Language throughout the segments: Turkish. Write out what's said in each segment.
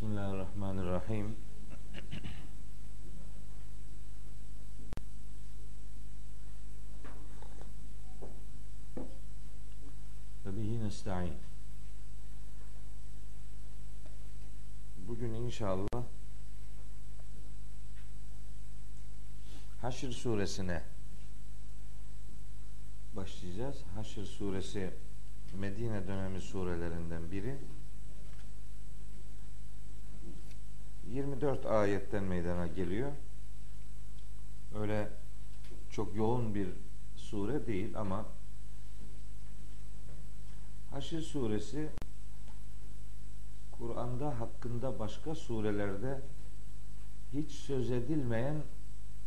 Bismillahirrahmanirrahim. Ve bihi nesta'in. Bugün inşallah Haşr suresine başlayacağız. Haşr suresi Medine dönemi surelerinden biri. 24 ayetten meydana geliyor. Öyle çok yoğun bir sure değil ama Haşr suresi Kur'an'da hakkında başka surelerde hiç söz edilmeyen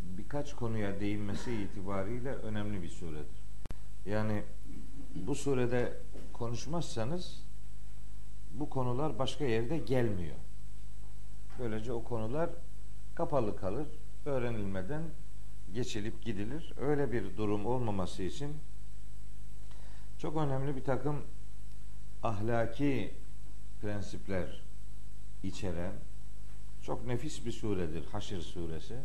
birkaç konuya değinmesi itibariyle önemli bir suredir. Yani bu surede konuşmazsanız bu konular başka yerde gelmiyor. Böylece o konular kapalı kalır, öğrenilmeden geçilip gidilir. Öyle bir durum olmaması için çok önemli bir takım ahlaki prensipler içeren çok nefis bir suredir Haşr suresi.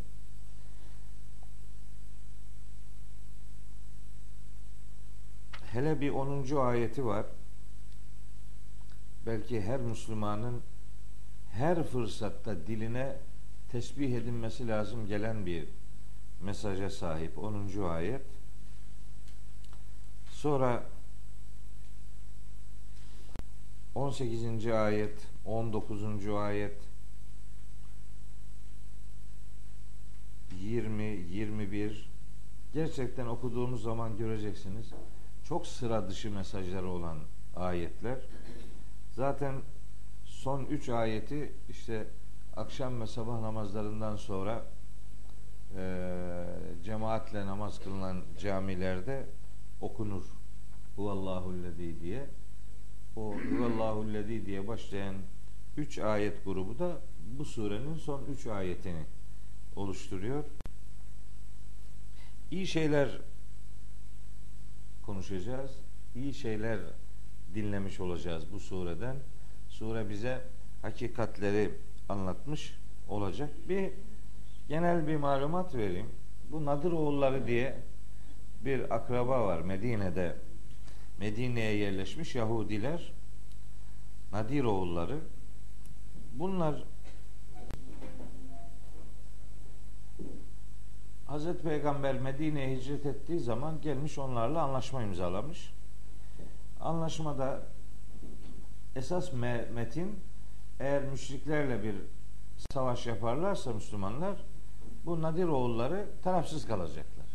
Hele bir 10. ayeti var. Belki her Müslümanın her fırsatta diline tesbih edilmesi lazım gelen bir mesaja sahip 10. ayet. Sonra 18. ayet, 19. ayet, 20, 21 gerçekten okuduğunuz zaman göreceksiniz. Çok sıra dışı mesajları olan ayetler. Zaten son üç ayeti işte akşam ve sabah namazlarından sonra e, cemaatle namaz kılınan camilerde okunur. Huvallahullezî diye. O Huvallahullezî diye başlayan üç ayet grubu da bu surenin son üç ayetini oluşturuyor. İyi şeyler konuşacağız. İyi şeyler dinlemiş olacağız bu sureden. Sure bize hakikatleri anlatmış olacak. Bir genel bir malumat vereyim. Bu Nadir oğulları diye bir akraba var Medine'de. Medine'ye yerleşmiş Yahudiler. Nadir oğulları. Bunlar Hazreti Peygamber Medine'ye hicret ettiği zaman gelmiş onlarla anlaşma imzalamış. Anlaşmada esas metin eğer müşriklerle bir savaş yaparlarsa Müslümanlar bu Nadir oğulları tarafsız kalacaklar.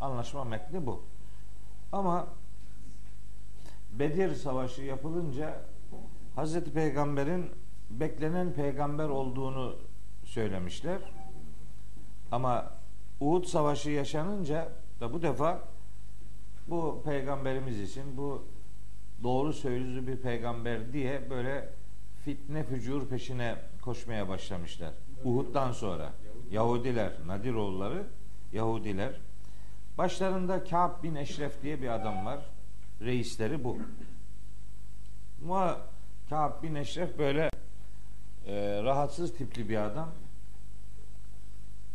Anlaşma metni bu. Ama Bedir Savaşı yapılınca Hazreti Peygamber'in beklenen peygamber olduğunu söylemişler. Ama Uhud Savaşı yaşanınca da bu defa bu peygamberimiz için bu doğru sözlü bir peygamber diye böyle fitne fücur peşine koşmaya başlamışlar. Uhud'dan sonra Yahudiler, Nadiroğulları Yahudiler. Başlarında Ka'b bin Eşref diye bir adam var. Reisleri bu. Ama Ka'b bin Eşref böyle e, rahatsız tipli bir adam.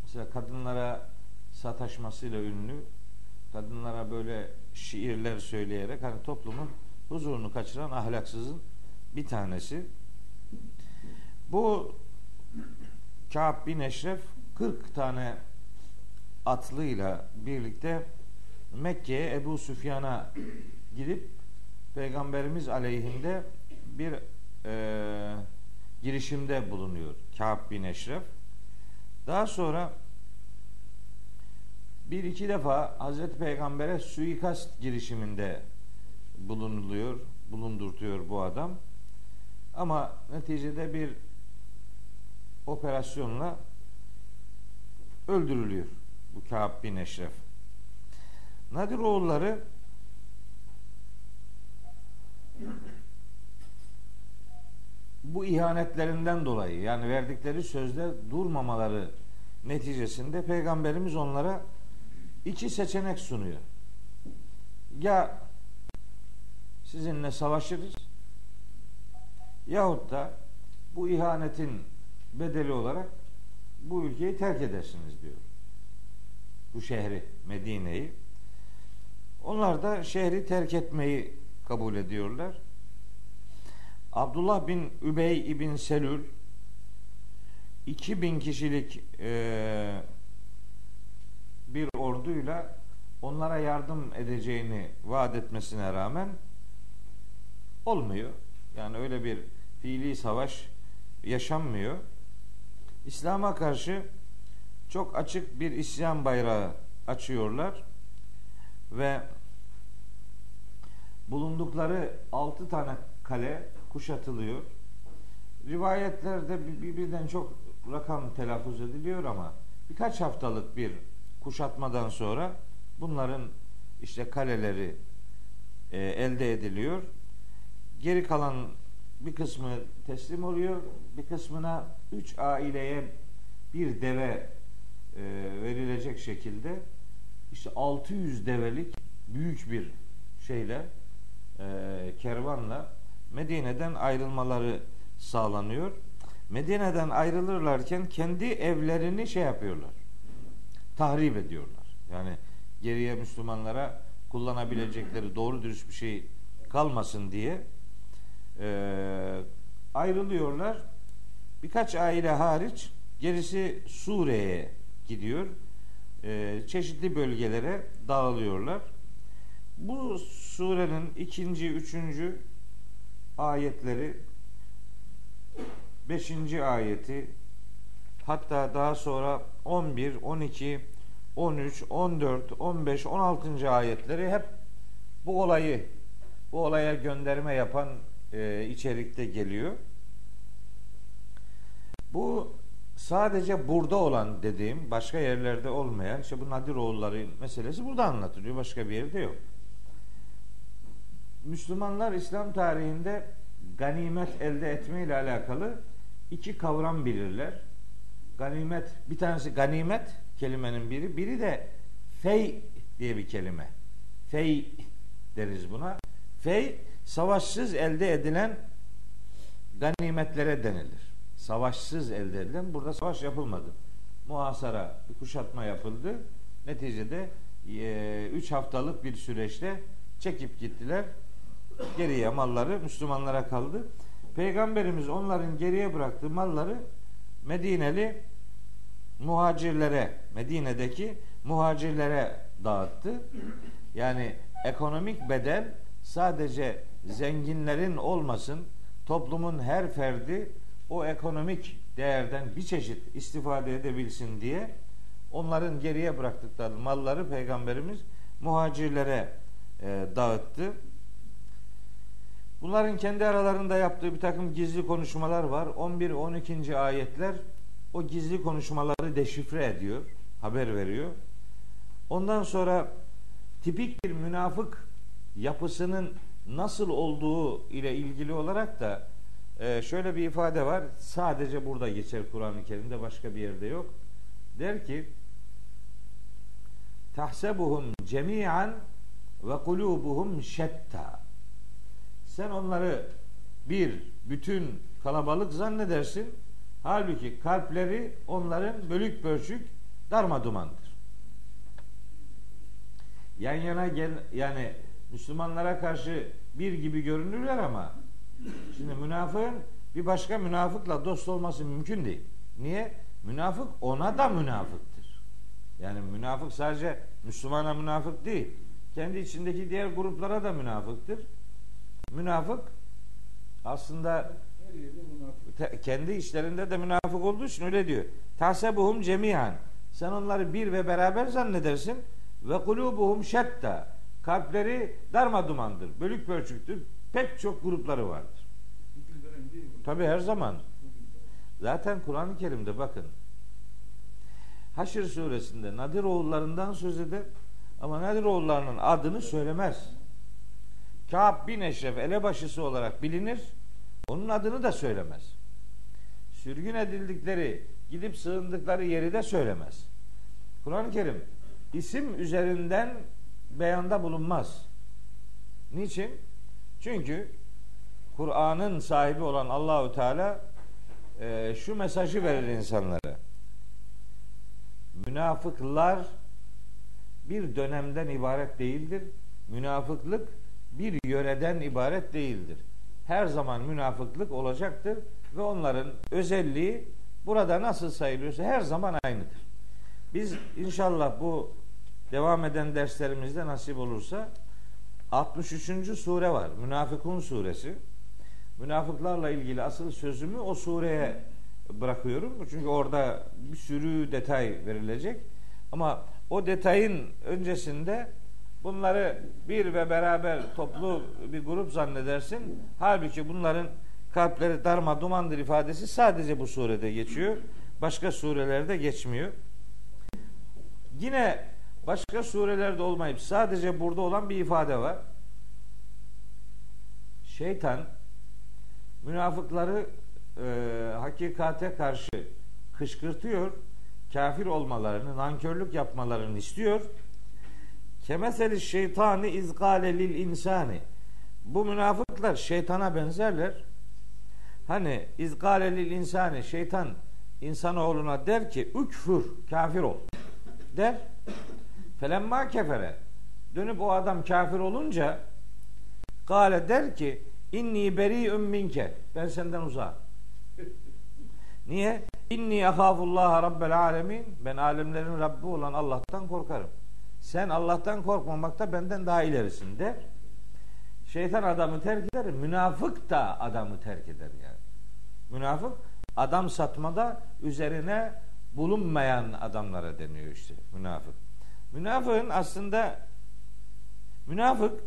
Mesela kadınlara sataşmasıyla ünlü. Kadınlara böyle şiirler söyleyerek hani toplumun huzurunu kaçıran ahlaksızın bir tanesi. Bu Ka'b bin Eşref 40 tane atlıyla birlikte Mekke'ye Ebu Süfyan'a gidip Peygamberimiz aleyhinde bir e, girişimde bulunuyor Ka'b bin Eşref. Daha sonra bir iki defa Hazreti Peygamber'e suikast girişiminde bulunuluyor, bulundurtuyor bu adam. Ama neticede bir operasyonla öldürülüyor bu Ka'b bin Eşref. Nadir oğulları bu ihanetlerinden dolayı yani verdikleri sözde durmamaları neticesinde peygamberimiz onlara iki seçenek sunuyor. Ya sizinle savaşırız yahut da bu ihanetin bedeli olarak bu ülkeyi terk edersiniz diyor. Bu şehri, Medine'yi. Onlar da şehri terk etmeyi kabul ediyorlar. Abdullah bin Übey ibn Selül 2000 kişilik e, bir orduyla onlara yardım edeceğini vaat etmesine rağmen olmuyor. Yani öyle bir fiili savaş yaşanmıyor. İslam'a karşı çok açık bir isyan bayrağı açıyorlar ve bulundukları altı tane kale kuşatılıyor. Rivayetlerde birbirinden çok rakam telaffuz ediliyor ama birkaç haftalık bir kuşatmadan sonra bunların işte kaleleri e, elde ediliyor. Geri kalan bir kısmı teslim oluyor. Bir kısmına üç aileye bir deve e, verilecek şekilde işte 600 develik büyük bir şeyle e, kervanla Medine'den ayrılmaları sağlanıyor. Medine'den ayrılırlarken kendi evlerini şey yapıyorlar. Tahrip ediyorlar. Yani geriye Müslümanlara kullanabilecekleri doğru dürüst bir şey kalmasın diye e, ayrılıyorlar. Birkaç aile hariç gerisi Suriye'ye gidiyor. E, çeşitli bölgelere dağılıyorlar. Bu surenin ikinci, üçüncü ayetleri beşinci ayeti hatta daha sonra 11, 12, 13, 14, 15, 16. ayetleri hep bu olayı bu olaya gönderme yapan e, içerikte geliyor. Bu sadece burada olan dediğim başka yerlerde olmayan işte bu Nadir oğulları meselesi burada anlatılıyor. Başka bir yerde yok. Müslümanlar İslam tarihinde ganimet elde etme ile alakalı iki kavram bilirler. Ganimet bir tanesi ganimet kelimenin biri, biri de fey diye bir kelime. Fey deriz buna. Fey savaşsız elde edilen ganimetlere denilir. Savaşsız elde edilen burada savaş yapılmadı. Muhasara, bir kuşatma yapıldı. Neticede e, üç haftalık bir süreçte çekip gittiler. Geriye malları Müslümanlara kaldı. Peygamberimiz onların geriye bıraktığı malları Medineli muhacirlere, Medine'deki muhacirlere dağıttı. Yani ekonomik bedel sadece zenginlerin olmasın, toplumun her ferdi o ekonomik değerden bir çeşit istifade edebilsin diye onların geriye bıraktıkları malları peygamberimiz muhacirlere e, dağıttı. Bunların kendi aralarında yaptığı bir takım gizli konuşmalar var. 11 12. ayetler o gizli konuşmaları deşifre ediyor, haber veriyor. Ondan sonra tipik bir münafık yapısının nasıl olduğu ile ilgili olarak da e, şöyle bir ifade var. Sadece burada geçer Kur'an-ı Kerim'de başka bir yerde yok. Der ki tahsebuhum cemian ve kulubuhum şetta. Sen onları bir bütün kalabalık zannedersin. Halbuki kalpleri onların bölük pörçük darma dumandır. Yan yana gel yani Müslümanlara karşı bir gibi görünürler ama şimdi münafığın bir başka münafıkla dost olması mümkün değil. Niye? Münafık ona da münafıktır. Yani münafık sadece Müslümana münafık değil. Kendi içindeki diğer gruplara da münafıktır. Münafık aslında kendi işlerinde de münafık olduğu için öyle diyor. Tahsebuhum cemiyan. Sen onları bir ve beraber zannedersin. Ve kulubuhum şetta. Kalpleri darma dumandır. Bölük pörçüktür. Pek çok grupları vardır. Tabi her zaman. Zaten Kur'an-ı Kerim'de bakın. Haşr suresinde Nadir oğullarından söz eder ama Nadir oğullarının adını söylemez. Ka'b bin Eşref elebaşısı olarak bilinir. Onun adını da söylemez. Sürgün edildikleri, gidip sığındıkları yeri de söylemez. Kur'an-ı Kerim isim üzerinden beyanda bulunmaz. Niçin? Çünkü Kur'an'ın sahibi olan Allahu Teala e, şu mesajı verir insanlara. Münafıklar bir dönemden ibaret değildir. Münafıklık bir yöreden ibaret değildir. Her zaman münafıklık olacaktır ve onların özelliği burada nasıl sayılıyorsa her zaman aynıdır. Biz inşallah bu devam eden derslerimizde nasip olursa 63. sure var. Münafıkun suresi. Münafıklarla ilgili asıl sözümü o sureye bırakıyorum. Çünkü orada bir sürü detay verilecek. Ama o detayın öncesinde bunları bir ve beraber toplu bir grup zannedersin. Halbuki bunların kalpleri darma dumandır ifadesi sadece bu surede geçiyor. Başka surelerde geçmiyor. Yine başka surelerde olmayıp sadece burada olan bir ifade var. Şeytan münafıkları e, hakikate karşı kışkırtıyor. Kafir olmalarını, nankörlük yapmalarını istiyor. Kemeseli şeytani izgale lil insani. Bu münafıklar şeytana benzerler. Hani izgale lil insani şeytan insanoğluna der ki ükfür kafir ol der. Felemma kefere dönüp o adam kafir olunca gale der ki inni beri minke ben senden uzak. Niye? İnni ahafullah rabbel alemin. Ben alemlerin Rabbi olan Allah'tan korkarım. Sen Allah'tan korkmamakta benden daha ilerisin der. Şeytan adamı terk eder. Münafık da adamı terk eder yani. Münafık adam satmada üzerine bulunmayan adamlara deniyor işte münafık. Münafığın aslında münafık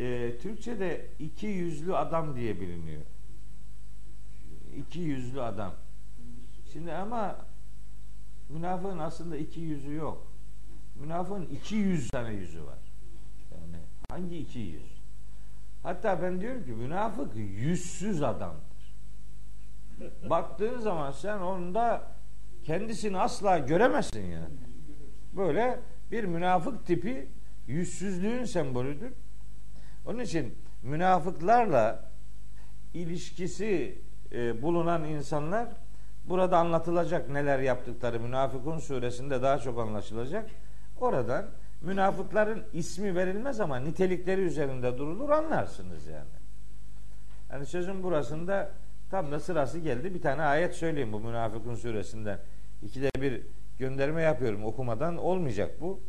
e, Türkçe'de iki yüzlü adam diye biliniyor. İki yüzlü adam. Şimdi ama münafığın aslında iki yüzü yok. Münafığın iki yüz tane yüzü var. Yani hangi iki yüz? Hatta ben diyorum ki münafık yüzsüz adamdır. Baktığın zaman sen onda kendisini asla göremezsin yani. Böyle bir münafık tipi yüzsüzlüğün sembolüdür. Onun için münafıklarla ilişkisi e, bulunan insanlar burada anlatılacak neler yaptıkları Münafıkun suresinde daha çok anlaşılacak. Oradan münafıkların ismi verilmez ama nitelikleri üzerinde durulur anlarsınız yani. Yani sözün burasında tam da sırası geldi. Bir tane ayet söyleyeyim bu Münafıkun suresinden. İkide bir gönderme yapıyorum okumadan olmayacak bu.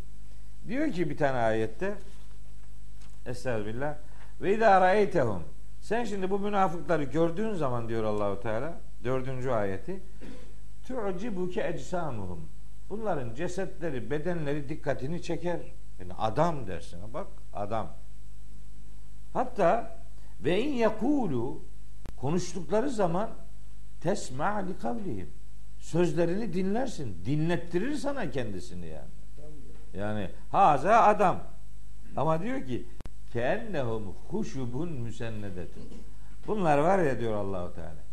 Diyor ki bir tane ayette Estağfirullah. Ve idâ ra'eytehum. Sen şimdi bu münafıkları gördüğün zaman diyor Allahu Teala dördüncü ayeti tu'cibuke ecsamuhum. Bunların cesetleri, bedenleri dikkatini çeker. Yani adam dersin. Bak adam. Hatta ve in yekulu konuştukları zaman tesma li kavlihim. Sözlerini dinlersin. Dinlettirir sana kendisini yani. Yani haza adam. Ama diyor ki keennehum huşubun müsennedetun. Bunlar var ya diyor Allahu Teala.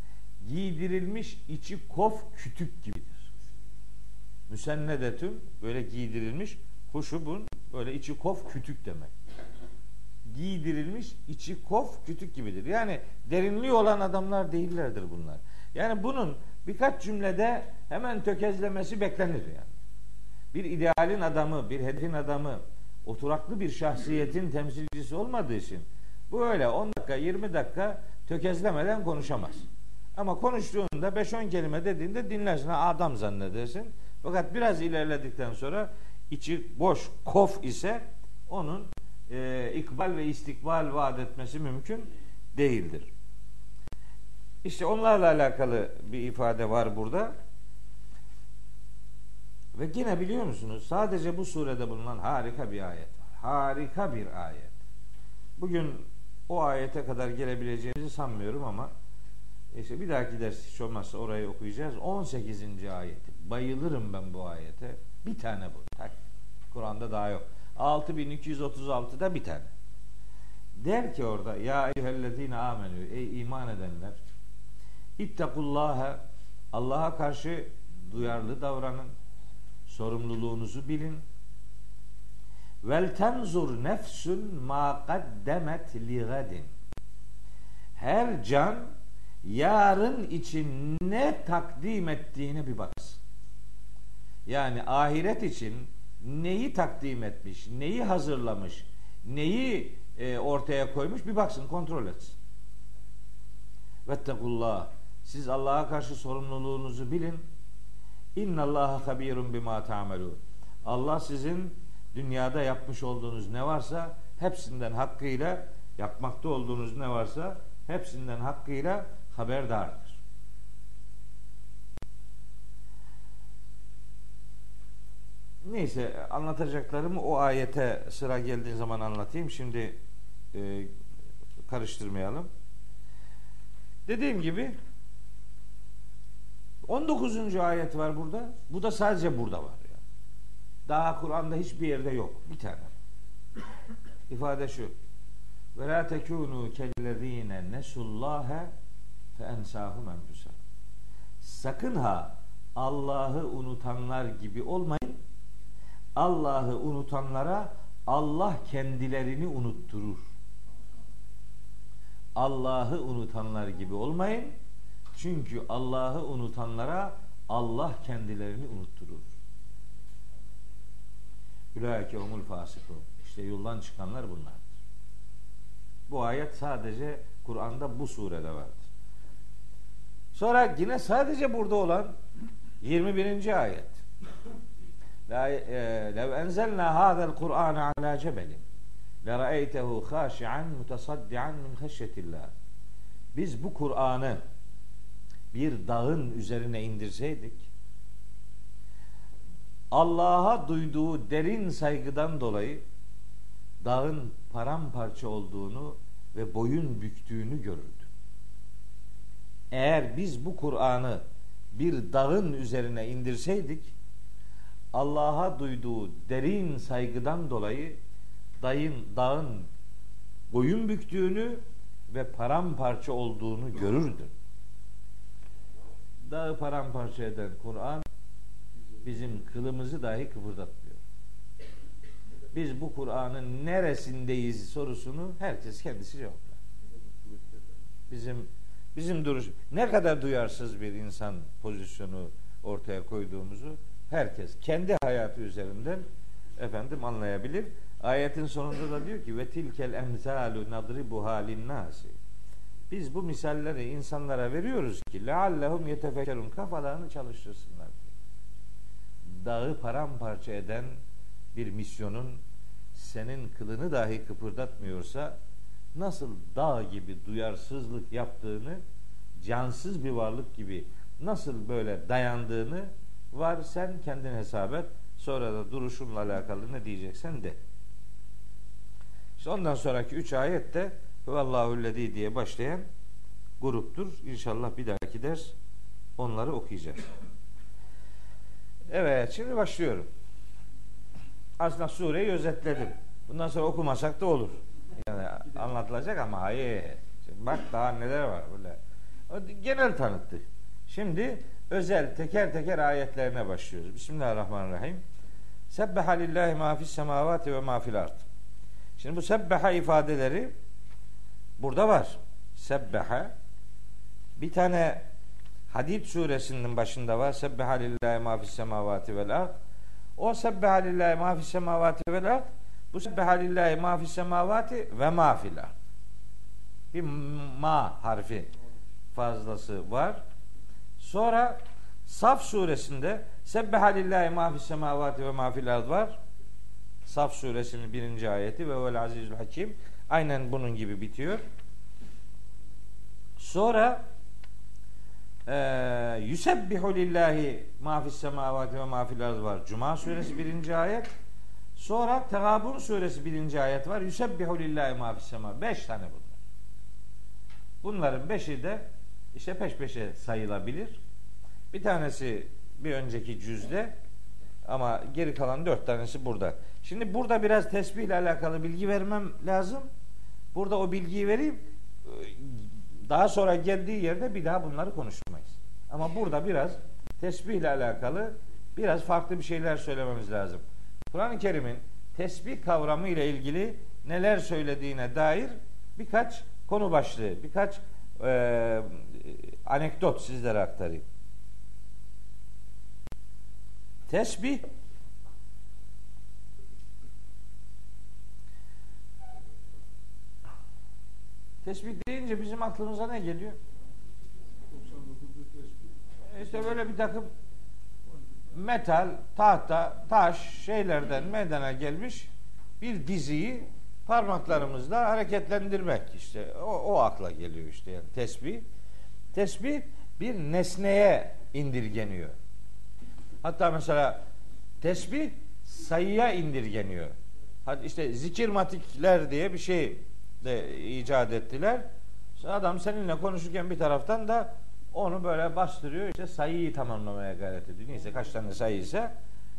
Giydirilmiş içi kof kütük gibidir. Müsennedetun böyle giydirilmiş huşubun böyle içi kof kütük demek. Giydirilmiş içi kof kütük gibidir. Yani derinliği olan adamlar değillerdir bunlar. Yani bunun birkaç cümlede hemen tökezlemesi beklenir yani. Bir idealin adamı, bir hedefin adamı, oturaklı bir şahsiyetin temsilcisi olmadığı için bu öyle 10 dakika 20 dakika tökezlemeden konuşamaz. Ama konuştuğunda 5-10 kelime dediğinde dinlersin. Adam zannedersin. Fakat biraz ilerledikten sonra içi boş kof ise onun e, ikbal ve istikbal vaat etmesi mümkün değildir. İşte onlarla alakalı bir ifade var burada. Ve yine biliyor musunuz sadece bu surede bulunan harika bir ayet var. Harika bir ayet. Bugün o ayete kadar gelebileceğimizi sanmıyorum ama işte bir dahaki ders hiç olmazsa orayı okuyacağız. 18. ayeti. Bayılırım ben bu ayete. Bir tane bu. Kur'an'da daha yok. 6236'da bir tane. Der ki orada ya eyyühellezine amenü ey iman edenler ittakullaha Allah'a karşı duyarlı davranın sorumluluğunuzu bilin. Vel tenzur nefsun ma kaddemet li gadin. Her can yarın için ne takdim ettiğine bir baksın. Yani ahiret için neyi takdim etmiş, neyi hazırlamış, neyi e, ortaya koymuş bir baksın, kontrol etsin. Vettekullah. Siz Allah'a karşı sorumluluğunuzu bilin. İnna Allaha habirun bima ta'melun. Allah sizin dünyada yapmış olduğunuz ne varsa hepsinden hakkıyla yapmakta olduğunuz ne varsa hepsinden hakkıyla haberdardır. Neyse anlatacaklarımı o ayete sıra geldiği zaman anlatayım. Şimdi e, karıştırmayalım. Dediğim gibi 19. ayet var burada. Bu da sadece burada var. Yani. Daha Kur'an'da hiçbir yerde yok. Bir tane. İfade şu. Ve la tekunu kellezine nesullâhe fe ensâhum. Sakın ha Allah'ı unutanlar gibi olmayın. Allah'ı unutanlara Allah kendilerini unutturur. Allah'ı unutanlar gibi olmayın. Çünkü Allah'ı unutanlara Allah kendilerini unutturur. Ulaike umul fasikun. İşte yoldan çıkanlar bunlardır. Bu ayet sadece Kur'an'da bu surede vardır. Sonra yine sadece burada olan 21. ayet. La lev enzelna hada'l Kur'an ala cebelin لَرَأَيْتَهُ خَاشِعًا مُتَصَدِّعًا مِنْ خَشْيَةِ Biz bu Kur'an'ı bir dağın üzerine indirseydik Allah'a duyduğu derin saygıdan dolayı dağın paramparça olduğunu ve boyun büktüğünü görürdü. Eğer biz bu Kur'an'ı bir dağın üzerine indirseydik Allah'a duyduğu derin saygıdan dolayı dayın, dağın boyun büktüğünü ve paramparça olduğunu görürdün. Dağı paramparça eden Kur'an bizim kılımızı dahi kıpırdatmıyor. Biz bu Kur'an'ın neresindeyiz sorusunu herkes kendisi cevaplar. Bizim bizim duruş ne kadar duyarsız bir insan pozisyonu ortaya koyduğumuzu herkes kendi hayatı üzerinden efendim anlayabilir. Ayetin sonunda da diyor ki ve tilkel emsalu nadribu halin nasi. Biz bu misalleri insanlara veriyoruz ki leallehum yetefekkerun kafalarını çalıştırsınlar diye. Dağı paramparça eden bir misyonun senin kılını dahi kıpırdatmıyorsa nasıl dağ gibi duyarsızlık yaptığını cansız bir varlık gibi nasıl böyle dayandığını var sen kendin hesap et sonra da duruşunla alakalı ne diyeceksen de. İşte ondan sonraki üç ayette Huvallahullezî diye başlayan gruptur. İnşallah bir dahaki ders onları okuyacağız. Evet şimdi başlıyorum. Aslında sureyi özetledim. Bundan sonra okumasak da olur. Yani anlatılacak ama hayır. Şimdi bak daha neler var böyle. Genel tanıttı. Şimdi özel teker teker ayetlerine başlıyoruz. Bismillahirrahmanirrahim. Sebbeha lillahi ma fis semavati ve ma fil ard. Şimdi bu sebbeha ifadeleri burada var. Sebbeha bir tane Hadid suresinin başında var. Sebbeha lillahi ma semavati vel ard. O sebbeha lillahi ma semavati vel ard. Bu sebbeha lillahi ma semavati ve ma fil ard. Bir ma harfi fazlası var. Sonra Saf suresinde Sebbeha lillahi ma semavati ve ma fil ard var. Saf suresinin birinci ayeti ve vel azizül hakim. Aynen bunun gibi bitiyor. Sonra e, Yüsebbihu lillahi ma fis semavati ve ma fil var. Cuma suresi birinci ayet. Sonra Tegabun suresi birinci ayet var. Yüsebbihu lillahi ma fis semavati. Beş tane bunlar. Bunların beşi de işte peş peşe sayılabilir. Bir tanesi bir önceki cüzde ama geri kalan dört tanesi burada. Şimdi burada biraz tesbih ile alakalı bilgi vermem lazım. Burada o bilgiyi vereyim. Daha sonra geldiği yerde bir daha bunları konuşmayız. Ama burada biraz tesbih ile alakalı biraz farklı bir şeyler söylememiz lazım. Kur'an-ı Kerim'in tesbih kavramı ile ilgili neler söylediğine dair birkaç konu başlığı, birkaç e, anekdot sizlere aktarayım. Tesbih Tesbih deyince bizim aklımıza ne geliyor? İşte böyle bir takım metal, tahta, taş şeylerden meydana gelmiş bir diziyi parmaklarımızla hareketlendirmek işte o, o akla geliyor işte yani tesbih. Tesbih bir nesneye indirgeniyor. Hatta mesela tesbih sayıya indirgeniyor. Hadi işte zikirmatikler diye bir şey de icat ettiler. Adam seninle konuşurken bir taraftan da onu böyle bastırıyor işte sayıyı tamamlamaya gayret ediyor. Neyse kaç tane sayı ise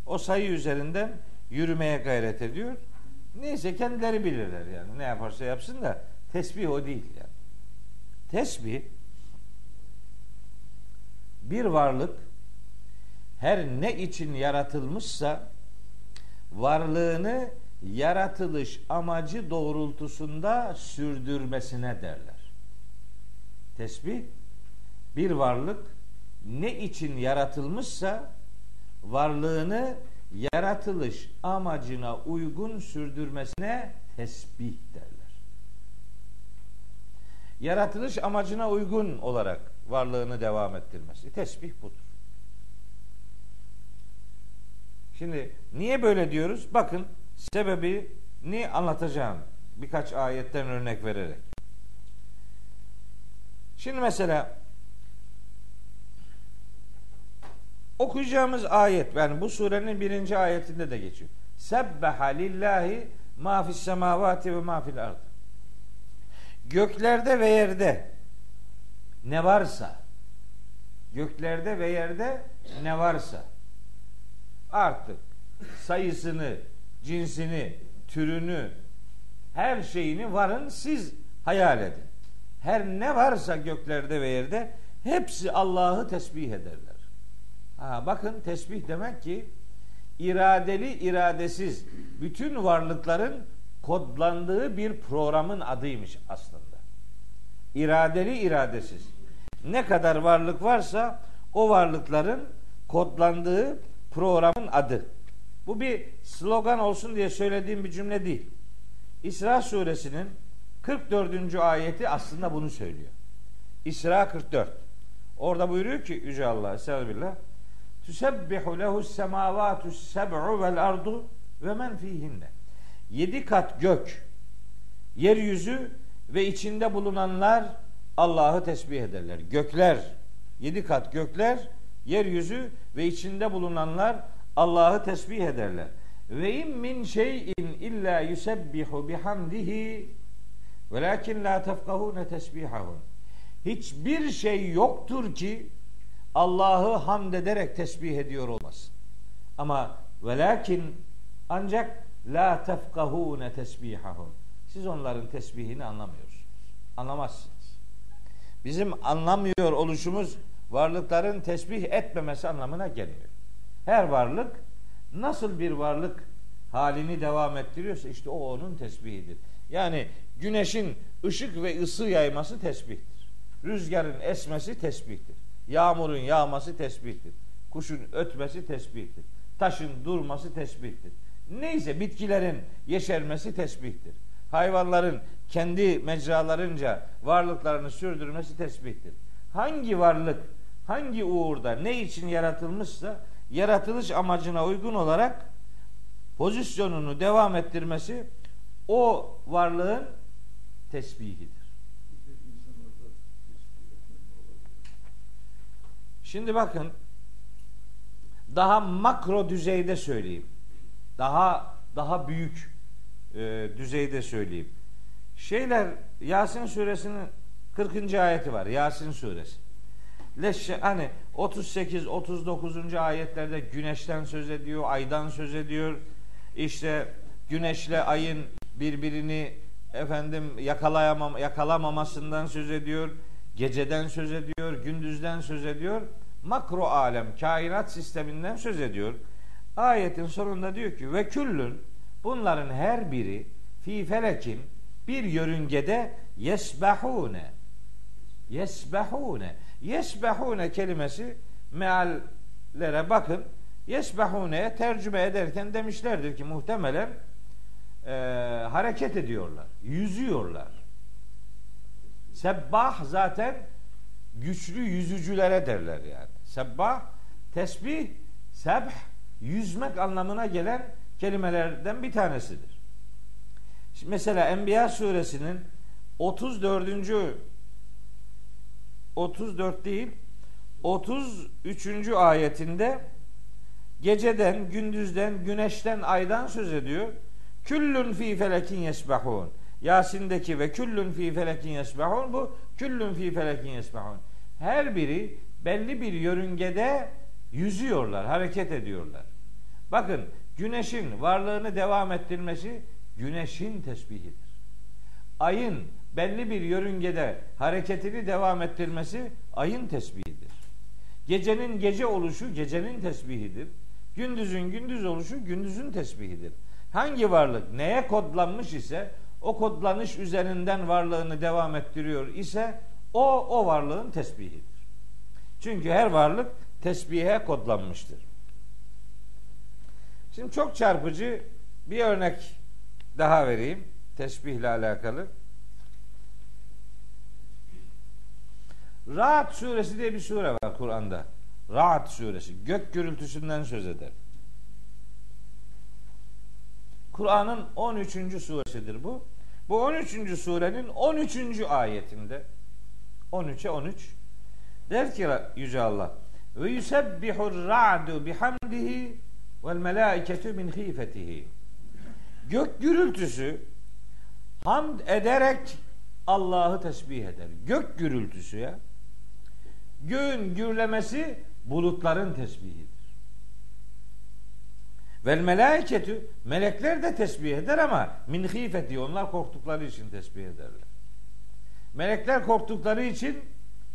o sayı üzerinden yürümeye gayret ediyor. Neyse kendileri bilirler yani ne yaparsa yapsın da tesbih o değil yani. Tesbih bir varlık her ne için yaratılmışsa varlığını yaratılış amacı doğrultusunda sürdürmesine derler. Tesbih bir varlık ne için yaratılmışsa varlığını yaratılış amacına uygun sürdürmesine tesbih derler. Yaratılış amacına uygun olarak varlığını devam ettirmesi. Tesbih budur. Şimdi niye böyle diyoruz? Bakın sebebini anlatacağım. Birkaç ayetten örnek vererek. Şimdi mesela okuyacağımız ayet yani bu surenin birinci ayetinde de geçiyor. Sebbeha lillahi ma fis semavati ve ma fil ard. Göklerde ve yerde ne varsa göklerde ve yerde ne varsa artık sayısını, cinsini, türünü, her şeyini varın siz hayal edin. Her ne varsa göklerde ve yerde hepsi Allah'ı tesbih ederler. Ha, bakın tesbih demek ki iradeli iradesiz bütün varlıkların kodlandığı bir programın adıymış aslında. İradeli iradesiz. Ne kadar varlık varsa o varlıkların kodlandığı programın adı. Bu bir slogan olsun diye söylediğim bir cümle değil. İsra suresinin 44. ayeti aslında bunu söylüyor. İsra 44. Orada buyuruyor ki Yüce Allah Estağfirullah Tüsebbihu lehu semavatu seb'u vel ardu ve men fihinne. Yedi kat gök, yeryüzü ve içinde bulunanlar Allah'ı tesbih ederler. Gökler, yedi kat gökler, yeryüzü ve içinde bulunanlar Allah'ı tesbih ederler. Ve in min şeyin illa yusebbihu bihamdihi velakin la tefkahune tesbihahum. Hiçbir şey yoktur ki Allah'ı hamd ederek tesbih ediyor olmasın. Ama velakin ancak la tefkahune tesbihahum. Siz onların tesbihini anlamıyorsunuz. Anlamazsınız. Bizim anlamıyor oluşumuz varlıkların tesbih etmemesi anlamına gelmiyor. Her varlık nasıl bir varlık halini devam ettiriyorsa işte o onun tesbihidir. Yani güneşin ışık ve ısı yayması tesbihtir. Rüzgarın esmesi tesbihtir. Yağmurun yağması tesbihtir. Kuşun ötmesi tesbihtir. Taşın durması tesbihtir. Neyse bitkilerin yeşermesi tesbihtir. Hayvanların kendi mecralarınca varlıklarını sürdürmesi tesbihtir. Hangi varlık hangi uğurda ne için yaratılmışsa yaratılış amacına uygun olarak pozisyonunu devam ettirmesi o varlığın tesbihidir. Şimdi bakın daha makro düzeyde söyleyeyim. Daha daha büyük e, düzeyde söyleyeyim. Şeyler Yasin suresinin 40. ayeti var. Yasin suresi. Leşşe, hani 38 39. ayetlerde güneşten söz ediyor, aydan söz ediyor. İşte güneşle ayın birbirini efendim yakalayamam yakalamamasından söz ediyor. Geceden söz ediyor, gündüzden söz ediyor. Makro alem, kainat sisteminden söz ediyor. Ayetin sonunda diyor ki ve küllün bunların her biri fi felekin bir yörüngede yesbahune Yesbehune. Yesbehune kelimesi meallere bakın. Yesbehune'ye tercüme ederken demişlerdir ki muhtemelen e, hareket ediyorlar, yüzüyorlar. Sebbah zaten güçlü yüzücülere derler yani. Sebbah tesbih, sebh yüzmek anlamına gelen kelimelerden bir tanesidir. Şimdi mesela Enbiya suresinin 34. 34 değil 33. ayetinde geceden, gündüzden, güneşten, aydan söz ediyor. Küllün fi felekin yesbahun. Yasin'deki ve küllün fi felekin yesbahun bu küllün fi felekin yesbahun. Her biri belli bir yörüngede yüzüyorlar, hareket ediyorlar. Bakın güneşin varlığını devam ettirmesi güneşin tesbihidir. Ayın belli bir yörüngede hareketini devam ettirmesi ayın tesbihidir. Gecenin gece oluşu gecenin tesbihidir. Gündüzün gündüz oluşu gündüzün tesbihidir. Hangi varlık neye kodlanmış ise o kodlanış üzerinden varlığını devam ettiriyor ise o o varlığın tesbihidir. Çünkü her varlık tesbihe kodlanmıştır. Şimdi çok çarpıcı bir örnek daha vereyim tesbihle alakalı. Rahat suresi diye bir sure var Kur'an'da. Rahat suresi. Gök gürültüsünden söz eder. Kur'an'ın 13. suresidir bu. Bu 13. surenin 13. ayetinde 13'e 13 der ki Yüce Allah ve yusebbihur ra'du bihamdihi vel melaiketu min khifetihi gök gürültüsü hamd ederek Allah'ı tesbih eder. Gök gürültüsü ya. Göğün gürlemesi bulutların tesbihidir. Vel melaiketü melekler de tesbih eder ama min hifeti onlar korktukları için tesbih ederler. Melekler korktukları için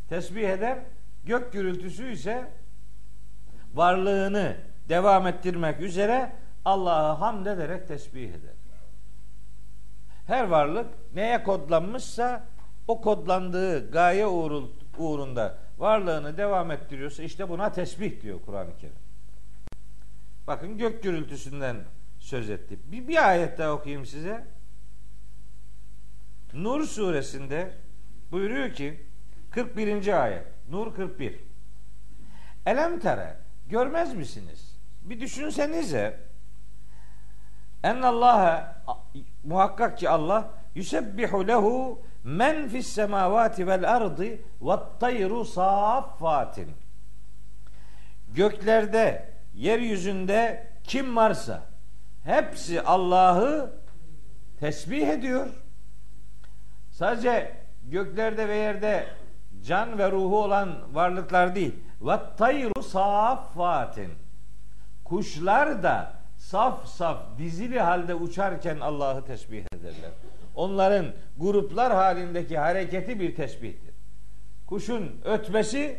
tesbih eder. Gök gürültüsü ise varlığını devam ettirmek üzere Allah'a hamd ederek tesbih eder. Her varlık neye kodlanmışsa o kodlandığı gaye uğrunda varlığını devam ettiriyorsa işte buna tesbih diyor Kur'an-ı Kerim. Bakın gök gürültüsünden söz etti. Bir, bir ayet daha okuyayım size. Nur suresinde buyuruyor ki 41. ayet. Nur 41. Elem tere görmez misiniz? Bir düşünsenize. Ennallaha muhakkak ki Allah yusebbihu lehu men fis semavati vel ardı ve tayru saffatin. Göklerde, yeryüzünde kim varsa hepsi Allah'ı tesbih ediyor. Sadece göklerde ve yerde can ve ruhu olan varlıklar değil. Ve tayru saffatin. Kuşlar da saf saf dizili halde uçarken Allah'ı tesbih ederler. Onların gruplar halindeki hareketi bir tesbihtir. Kuşun ötmesi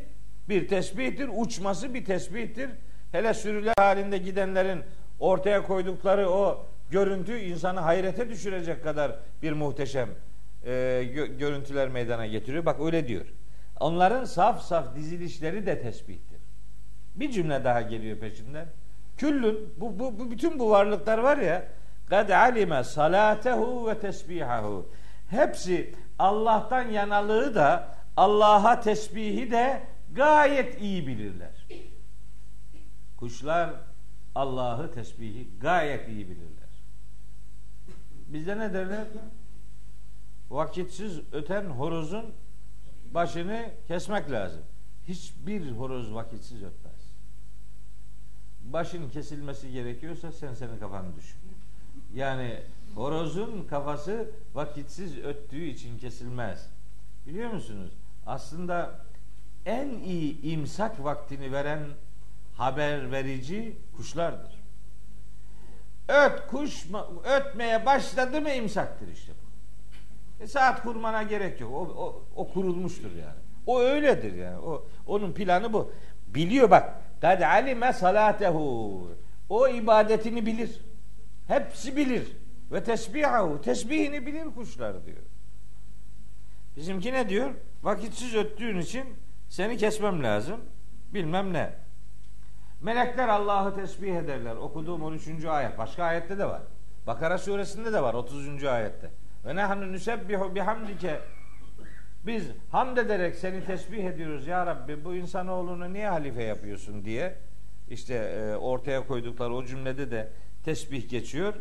bir tesbihtir, uçması bir tesbihtir. Hele sürüler halinde gidenlerin ortaya koydukları o görüntü insanı hayrete düşürecek kadar bir muhteşem e, gö- görüntüler meydana getiriyor. Bak öyle diyor. Onların saf saf dizilişleri de tesbihtir. Bir cümle daha geliyor peşinden. Küllün bu, bu, bu bütün bu varlıklar var ya kad alime salatehu ve tesbihahu. Hepsi Allah'tan yanalığı da Allah'a tesbihi de gayet iyi bilirler. Kuşlar Allah'ı tesbihi gayet iyi bilirler. Bizde ne derler? Vakitsiz öten horozun başını kesmek lazım. Hiçbir horoz vakitsiz ötmez başın kesilmesi gerekiyorsa sen senin kafanı düşün. Yani horozun kafası vakitsiz öttüğü için kesilmez. Biliyor musunuz? Aslında en iyi imsak vaktini veren haber verici kuşlardır. Öt kuş ötmeye başladı mı imsaktır işte bu. E saat kurmana gerek yok. O, o, o kurulmuştur yani. O öyledir yani. O onun planı bu. Biliyor bak Kad alime salatehu. O ibadetini bilir. Hepsi bilir. Ve tesbihahu. Tesbihini bilir kuşlar diyor. Bizimki ne diyor? Vakitsiz öttüğün için seni kesmem lazım. Bilmem ne. Melekler Allah'ı tesbih ederler. Okuduğum 13. ayet. Başka ayette de var. Bakara suresinde de var 30. ayette. Ve nehnu nusebbihu bihamdike biz hamd ederek seni tesbih ediyoruz ya Rabbi bu insanoğlunu niye halife yapıyorsun diye işte e, ortaya koydukları o cümlede de tesbih geçiyor.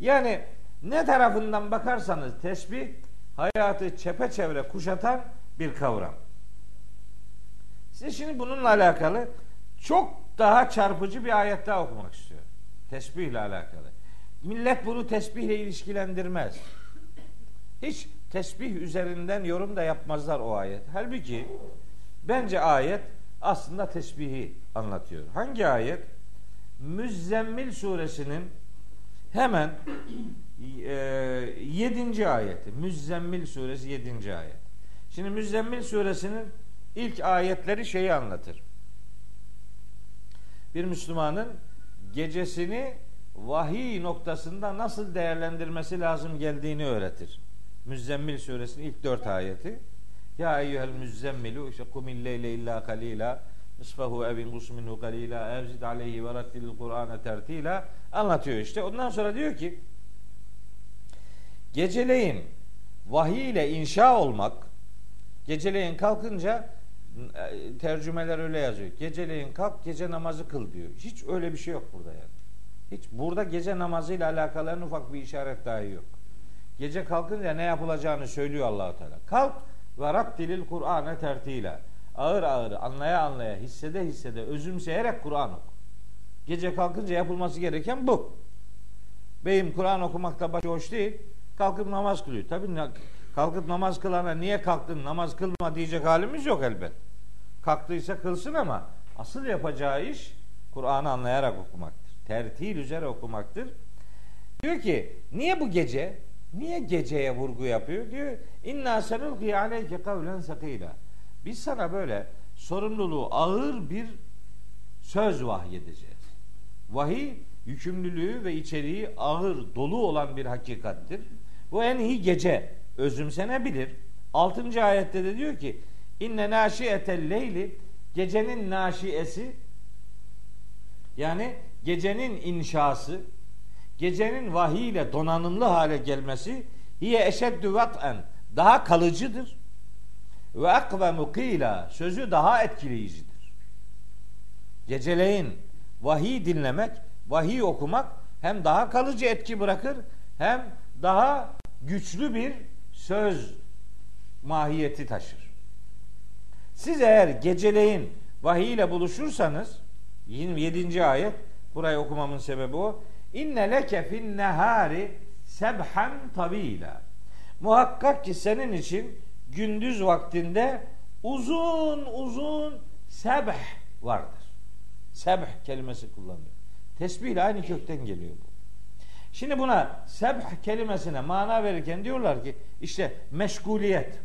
Yani ne tarafından bakarsanız tesbih hayatı çepeçevre kuşatan bir kavram. Size şimdi bununla alakalı çok daha çarpıcı bir ayet daha okumak istiyorum. Tesbihle alakalı. Millet bunu tesbihle ilişkilendirmez. Hiç tesbih üzerinden yorum da yapmazlar o ayet. Halbuki bence ayet aslında tesbihi anlatıyor. Hangi ayet? Müzzemmil suresinin hemen e, 7. ayeti. Müzzemmil suresi 7. ayet. Şimdi Müzzemmil suresinin ilk ayetleri şeyi anlatır. Bir Müslümanın gecesini vahiy noktasında nasıl değerlendirmesi lazım geldiğini öğretir. Müzzemmil suresinin ilk dört ayeti. Ya eyyuhel müzzemmilu işte kumil leyle illa kalila nisfahu evin gusminhu kalila evzid aleyhi ve rattilil Kur'an'e tertila anlatıyor işte. Ondan sonra diyor ki geceleyin vahiy ile inşa olmak geceleyin kalkınca e, tercümeler öyle yazıyor. Geceleyin kalk gece namazı kıl diyor. Hiç öyle bir şey yok burada yani. Hiç burada gece namazıyla alakalı en ufak bir işaret dahi yok. Gece kalkınca ne yapılacağını söylüyor Allahu Teala. Kalk ve Rabbilil Kur'an'e tertile. Ağır ağır anlaya anlaya hissede hissede özümseyerek Kur'an oku. Gece kalkınca yapılması gereken bu. Beyim Kur'an okumakta başı hoş değil. Kalkıp namaz kılıyor. Tabii kalkıp namaz kılana niye kalktın namaz kılma diyecek halimiz yok elbet. Kalktıysa kılsın ama asıl yapacağı iş Kur'an'ı anlayarak okumaktır. Tertil üzere okumaktır. Diyor ki niye bu gece? Niye geceye vurgu yapıyor? Diyor inna senulki aleyke kavlen sakila. Biz sana böyle sorumluluğu ağır bir söz vahyedeceğiz. Vahiy yükümlülüğü ve içeriği ağır, dolu olan bir hakikattir. Bu en iyi gece özümsenebilir. Altıncı ayette de diyor ki inne naşiyetel leyli gecenin naşiyesi yani gecenin inşası gecenin vahiy ile donanımlı hale gelmesi hiye eşeddü vat'en daha kalıcıdır. Ve akvemu kıyla sözü daha etkileyicidir. Geceleyin vahiy dinlemek, vahiy okumak hem daha kalıcı etki bırakır hem daha güçlü bir söz mahiyeti taşır. Siz eğer geceleyin vahiy ile buluşursanız 27. ayet burayı okumamın sebebi o. İnne leke fin nehari sebhan tabila. Muhakkak ki senin için gündüz vaktinde uzun uzun sebh vardır. Sebh kelimesi kullanılıyor. Tesbih ile aynı kökten geliyor bu. Şimdi buna sebh kelimesine mana verirken diyorlar ki işte meşguliyet.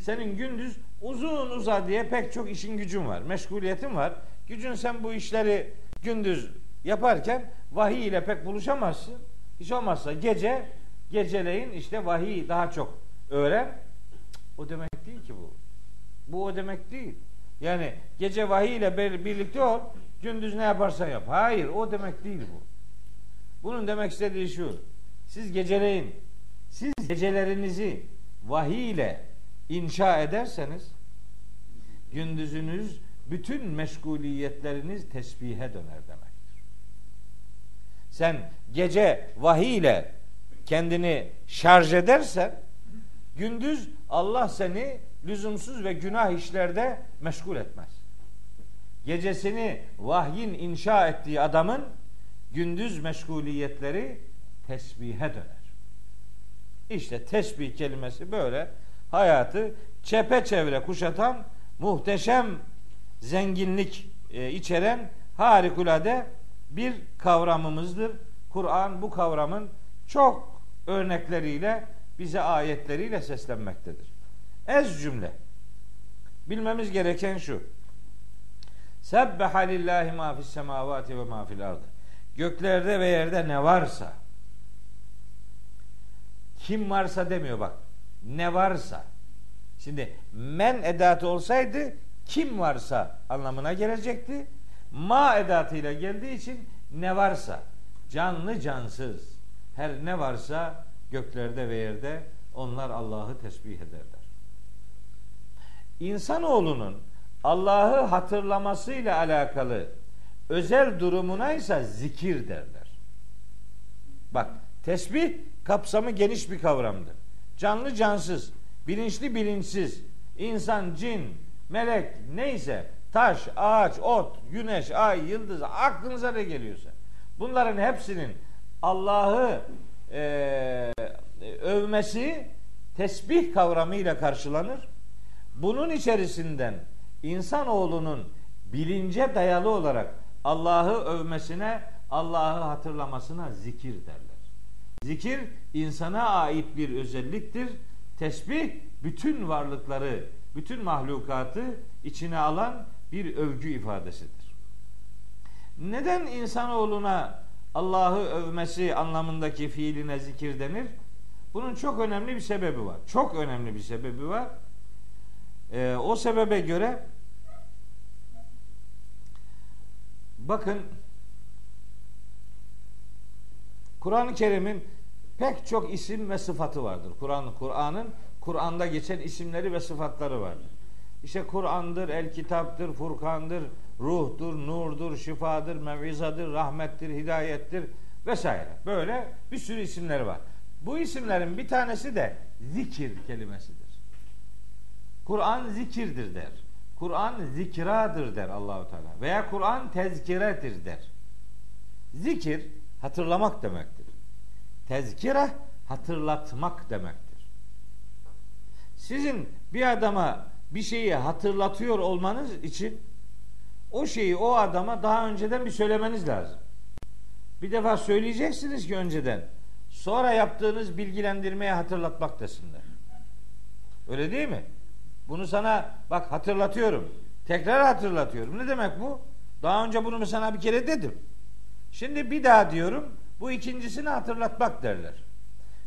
Senin gündüz uzun uza diye pek çok işin gücün var. Meşguliyetin var. Gücün sen bu işleri gündüz yaparken vahiy ile pek buluşamazsın. Hiç olmazsa gece geceleyin işte vahiy daha çok öğren. O demek değil ki bu. Bu o demek değil. Yani gece vahiy ile birlikte ol, gündüz ne yaparsan yap. Hayır, o demek değil bu. Bunun demek istediği şu. Siz geceleyin, siz gecelerinizi vahiy ile inşa ederseniz gündüzünüz bütün meşguliyetleriniz tesbihe döner demektir. Sen gece vahiy ile kendini şarj edersen gündüz Allah seni lüzumsuz ve günah işlerde meşgul etmez. Gecesini vahyin inşa ettiği adamın gündüz meşguliyetleri tesbihe döner. İşte tesbih kelimesi böyle hayatı çepeçevre kuşatan muhteşem zenginlik e, içeren harikulade bir kavramımızdır. Kur'an bu kavramın çok örnekleriyle bize ayetleriyle seslenmektedir. Ez cümle. Bilmemiz gereken şu. Sebbeha lillahi ma fis semavati ve ma fil ardı. Göklerde ve yerde ne varsa kim varsa demiyor bak. Ne varsa Şimdi men edatı olsaydı kim varsa anlamına gelecekti. Ma edatıyla geldiği için ne varsa canlı cansız her ne varsa göklerde ve yerde onlar Allah'ı tesbih ederler. İnsanoğlunun Allah'ı hatırlamasıyla alakalı özel durumuna ise zikir derler. Bak tesbih kapsamı geniş bir kavramdır. Canlı cansız, bilinçli bilinçsiz, insan, cin, melek neyse taş, ağaç, ot, güneş, ay, yıldız aklınıza ne geliyorsa bunların hepsinin Allah'ı e, övmesi tesbih kavramıyla karşılanır. Bunun içerisinden insanoğlunun bilince dayalı olarak Allah'ı övmesine, Allah'ı hatırlamasına zikir derler. Zikir insana ait bir özelliktir. Tesbih bütün varlıkları, bütün mahlukatı içine alan bir övgü ifadesidir. Neden insanoğluna Allah'ı övmesi anlamındaki fiiline zikir denir? Bunun çok önemli bir sebebi var. Çok önemli bir sebebi var. Ee, o sebebe göre bakın Kur'an-ı Kerim'in pek çok isim ve sıfatı vardır. Kur'an Kur'an'ın Kur'an'da geçen isimleri ve sıfatları vardır. İşte Kur'an'dır, el kitaptır, Furkan'dır, ruhtur, nurdur, şifadır, mevizadır, rahmettir, hidayettir vesaire. Böyle bir sürü isimleri var. Bu isimlerin bir tanesi de zikir kelimesidir. Kur'an zikirdir der. Kur'an zikradır der Allahu Teala. Veya Kur'an tezkiredir der. Zikir hatırlamak demektir. Tezkire hatırlatmak demektir. Sizin bir adama bir şeyi hatırlatıyor olmanız için o şeyi o adama daha önceden bir söylemeniz lazım. Bir defa söyleyeceksiniz ki önceden. Sonra yaptığınız bilgilendirmeye hatırlatmak desinler. Öyle değil mi? Bunu sana bak hatırlatıyorum. Tekrar hatırlatıyorum. Ne demek bu? Daha önce bunu sana bir kere dedim. Şimdi bir daha diyorum. Bu ikincisini hatırlatmak derler.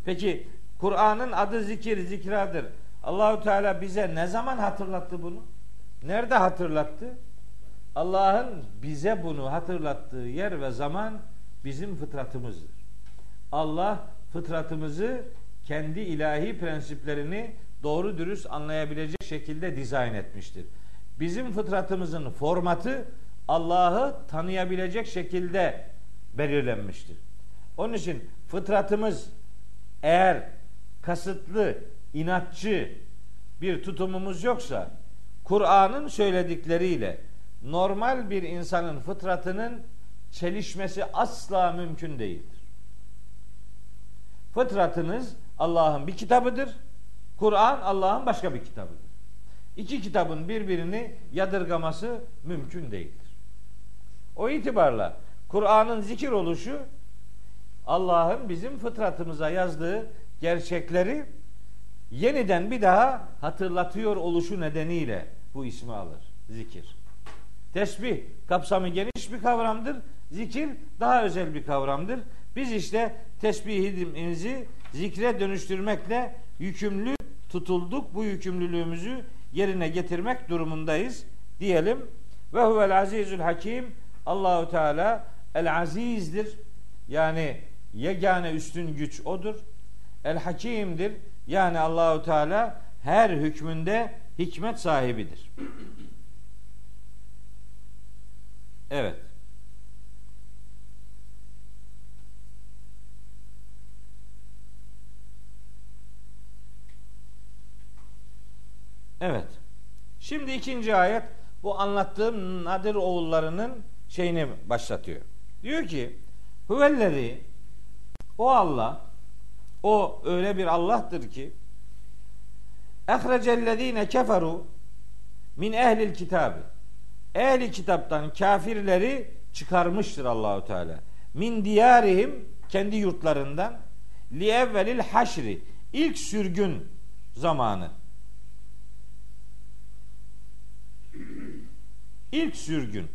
Peki Kur'an'ın adı zikir, zikradır. Allahu Teala bize ne zaman hatırlattı bunu? Nerede hatırlattı? Allah'ın bize bunu hatırlattığı yer ve zaman bizim fıtratımızdır. Allah fıtratımızı kendi ilahi prensiplerini doğru dürüst anlayabilecek şekilde dizayn etmiştir. Bizim fıtratımızın formatı Allah'ı tanıyabilecek şekilde belirlenmiştir. Onun için fıtratımız eğer kasıtlı, inatçı bir tutumumuz yoksa Kur'an'ın söyledikleriyle normal bir insanın fıtratının çelişmesi asla mümkün değildir. Fıtratınız Allah'ın bir kitabıdır. Kur'an Allah'ın başka bir kitabıdır. İki kitabın birbirini yadırgaması mümkün değildir. O itibarla Kur'an'ın zikir oluşu Allah'ın bizim fıtratımıza yazdığı gerçekleri yeniden bir daha hatırlatıyor oluşu nedeniyle bu ismi alır. Zikir. Tesbih kapsamı geniş bir kavramdır. Zikir daha özel bir kavramdır. Biz işte tesbihimizi zikre dönüştürmekle yükümlü tutulduk. Bu yükümlülüğümüzü yerine getirmek durumundayız diyelim. Ve huvel azizül hakim Allahu Teala el azizdir. Yani yegane üstün güç odur. El hakimdir. Yani Allahu Teala her hükmünde hikmet sahibidir. Evet. Evet. Şimdi ikinci ayet bu anlattığım Nadir oğullarının şeyini başlatıyor. Diyor ki Huvellezi o Allah o öyle bir Allah'tır ki ehrecellezine keferu min ehlil kitabı ehli kitaptan kafirleri çıkarmıştır Allahu Teala. Min diyarihim kendi yurtlarından li evvelil haşri ilk sürgün zamanı. İlk sürgün.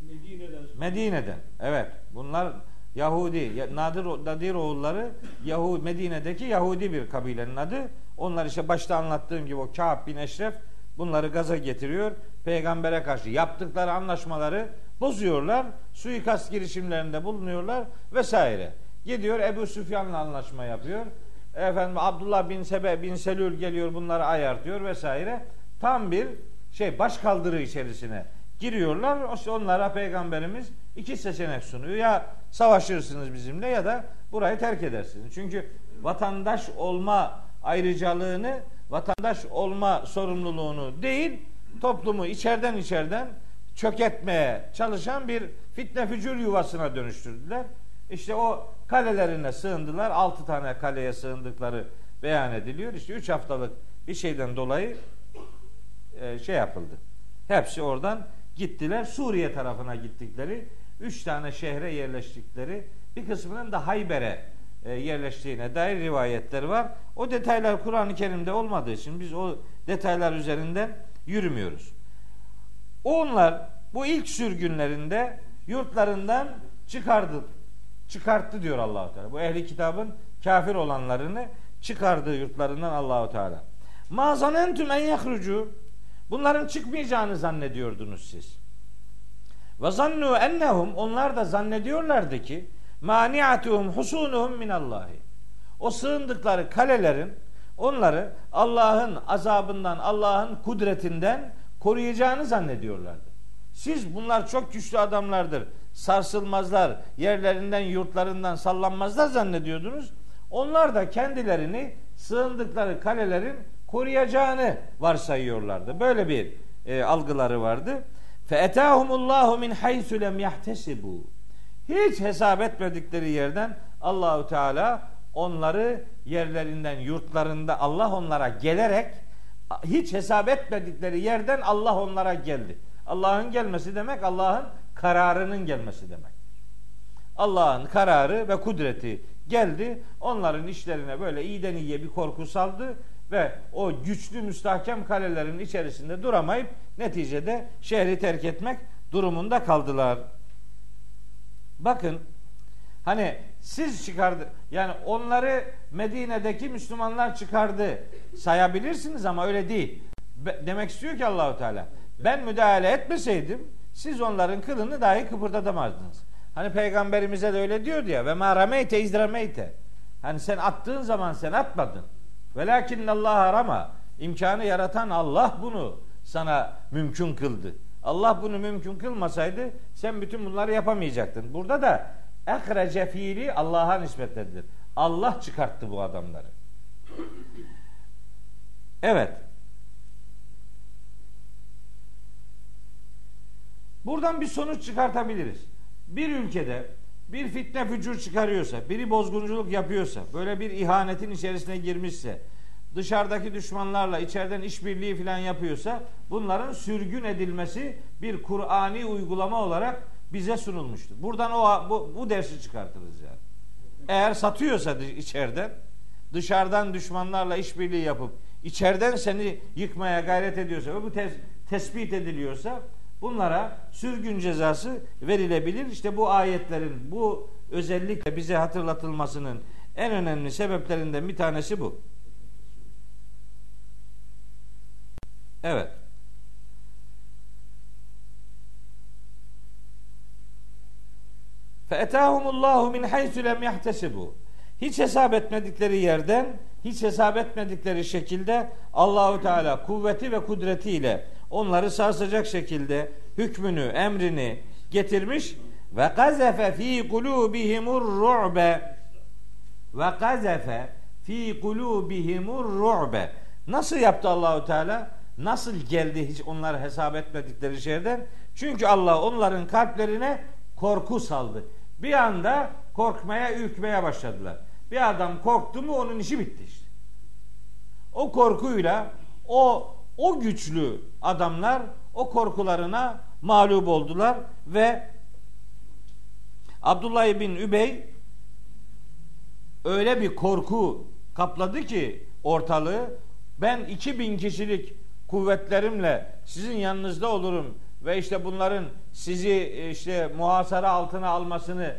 Medine'den. Medine'den. Evet. Bunlar Yahudi, Nadir, Nadir oğulları Yahudi, Medine'deki Yahudi bir kabilenin adı. Onlar işte başta anlattığım gibi o Ka'b bin Eşref bunları gaza getiriyor. Peygambere karşı yaptıkları anlaşmaları bozuyorlar. Suikast girişimlerinde bulunuyorlar vesaire. Gidiyor Ebu Süfyan'la anlaşma yapıyor. Efendim Abdullah bin Sebe bin Selül geliyor bunları ayartıyor vesaire. Tam bir şey baş kaldırı içerisine giriyorlar. Onlara peygamberimiz iki seçenek sunuyor. Ya savaşırsınız bizimle ya da burayı terk edersiniz. Çünkü vatandaş olma ayrıcalığını, vatandaş olma sorumluluğunu değil, toplumu içeriden içeriden çöketmeye çalışan bir fitne fücur yuvasına dönüştürdüler. İşte o kalelerine sığındılar. Altı tane kaleye sığındıkları beyan ediliyor. İşte üç haftalık bir şeyden dolayı e, şey yapıldı. Hepsi oradan gittiler. Suriye tarafına gittikleri, üç tane şehre yerleştikleri, bir kısmının da Hayber'e e, yerleştiğine dair rivayetler var. O detaylar Kur'an-ı Kerim'de olmadığı için biz o detaylar üzerinden yürümüyoruz. Onlar bu ilk sürgünlerinde yurtlarından çıkardı, çıkarttı diyor Allahu Teala. Bu ehli kitabın kafir olanlarını çıkardığı yurtlarından Allahu Teala. Ma zanentum en yahrucu Bunların çıkmayacağını zannediyordunuz siz. Ve zannu ennehum onlar da zannediyorlardı ki maniatuhum husunuhum minallahi. O sığındıkları kalelerin onları Allah'ın azabından, Allah'ın kudretinden koruyacağını zannediyorlardı. Siz bunlar çok güçlü adamlardır. Sarsılmazlar, yerlerinden, yurtlarından sallanmazlar zannediyordunuz. Onlar da kendilerini sığındıkları kalelerin koruyacağını varsayıyorlardı. Böyle bir e, algıları vardı. Fe etahumullahu min haythu lem yahtesibu. Hiç hesap etmedikleri yerden Allahu Teala onları yerlerinden, yurtlarında Allah onlara gelerek hiç hesap etmedikleri yerden Allah onlara geldi. Allah'ın gelmesi demek Allah'ın kararının gelmesi demek. Allah'ın kararı ve kudreti geldi. Onların işlerine böyle iyiden iyiye bir korku saldı ve o güçlü müstahkem kalelerin içerisinde duramayıp neticede şehri terk etmek durumunda kaldılar. Bakın hani siz çıkardı yani onları Medine'deki Müslümanlar çıkardı sayabilirsiniz ama öyle değil. Demek istiyor ki Allahu Teala ben müdahale etmeseydim siz onların kılını dahi kıpırdatamazdınız. Hani peygamberimize de öyle diyordu ya ve ma rameyte izrameyte. Hani sen attığın zaman sen atmadın. Velakin Allah arama. İmkanı yaratan Allah bunu sana mümkün kıldı. Allah bunu mümkün kılmasaydı sen bütün bunları yapamayacaktın. Burada da ehrece fiili Allah'a nispetlendir. Allah çıkarttı bu adamları. Evet. Buradan bir sonuç çıkartabiliriz. Bir ülkede bir fitne fücur çıkarıyorsa, biri bozgunculuk yapıyorsa, böyle bir ihanetin içerisine girmişse, dışarıdaki düşmanlarla içeriden işbirliği falan yapıyorsa bunların sürgün edilmesi bir Kur'ani uygulama olarak bize sunulmuştur. Buradan o bu, bu dersi çıkartırız yani. Eğer satıyorsa içeriden dışarıdan düşmanlarla işbirliği yapıp içeriden seni yıkmaya gayret ediyorsa ve bu tes, tespit ediliyorsa bunlara sürgün cezası verilebilir. İşte bu ayetlerin bu özellikle bize hatırlatılmasının en önemli sebeplerinden bir tanesi bu. Evet. Feetahumullahu min haythu lem yahtesibu. Hiç hesap etmedikleri yerden, hiç hesap etmedikleri şekilde Allahu Teala kuvveti ve kudretiyle onları sarsacak şekilde hükmünü, emrini getirmiş ve gazefe fi kulubihimur ru'be ve gazefe fi kulubihimur ru'be nasıl yaptı Allahu Teala? Nasıl geldi hiç onlar hesap etmedikleri şeyden? Çünkü Allah onların kalplerine korku saldı. Bir anda korkmaya, ürkmeye başladılar. Bir adam korktu mu onun işi bitti işte. O korkuyla o o güçlü adamlar o korkularına mağlup oldular ve Abdullah bin Übey öyle bir korku kapladı ki ortalığı ben 2000 kişilik kuvvetlerimle sizin yanınızda olurum ve işte bunların sizi işte muhasara altına almasını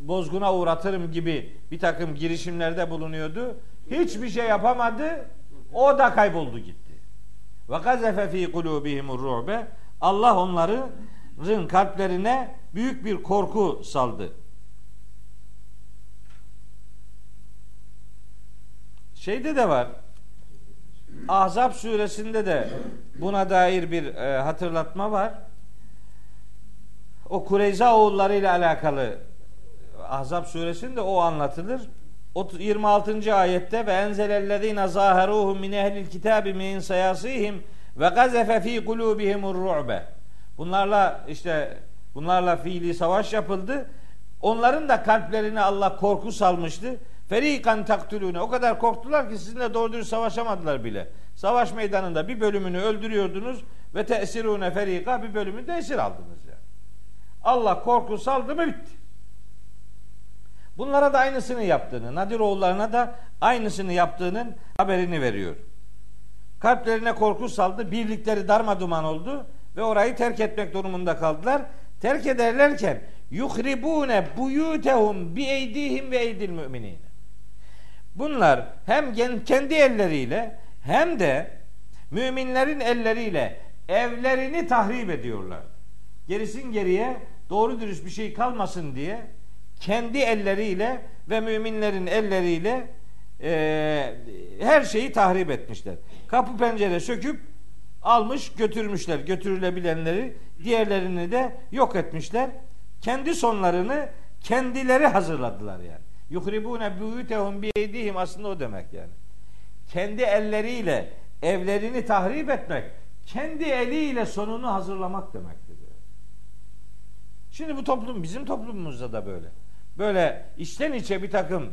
bozguna uğratırım gibi bir takım girişimlerde bulunuyordu. Hiçbir şey yapamadı. O da kayboldu gitti. Ve gazefe fi kulubihimur ru'be Allah onların kalplerine büyük bir korku saldı. Şeyde de var. Ahzab suresinde de buna dair bir e, hatırlatma var. O Kureyza oğulları ile alakalı Ahzab suresinde o anlatılır. 26. ayette ve enzelellezine zaheruhum min ehlil kitabi min sayasihim ve gazefe fi kulubihimur ru'be. Bunlarla işte bunlarla fiili savaş yapıldı. Onların da kalplerine Allah korku salmıştı. Ferikan taktulune. O kadar korktular ki sizinle doğru dürüst savaşamadılar bile. Savaş meydanında bir bölümünü öldürüyordunuz ve tesirune ferika bir bölümünü de esir aldınız yani. Allah korku saldı mı bitti. Bunlara da aynısını yaptığını, Nadir oğullarına da aynısını yaptığının haberini veriyor. Kalplerine korku saldı, birlikleri darma duman oldu ve orayı terk etmek durumunda kaldılar. Terk ederlerken yuhribune buyutehum bi eydihim ve eydil müminin. Bunlar hem kendi elleriyle hem de müminlerin elleriyle evlerini tahrip ediyorlar. Gerisin geriye doğru dürüst bir şey kalmasın diye kendi elleriyle ve müminlerin elleriyle e, her şeyi tahrip etmişler. Kapı pencere söküp almış götürmüşler. Götürülebilenleri diğerlerini de yok etmişler. Kendi sonlarını kendileri hazırladılar yani. Yuhribune buyutehum biyeydihim aslında o demek yani. Kendi elleriyle evlerini tahrip etmek, kendi eliyle sonunu hazırlamak demektir. Şimdi bu toplum bizim toplumumuzda da böyle. Böyle içten içe bir takım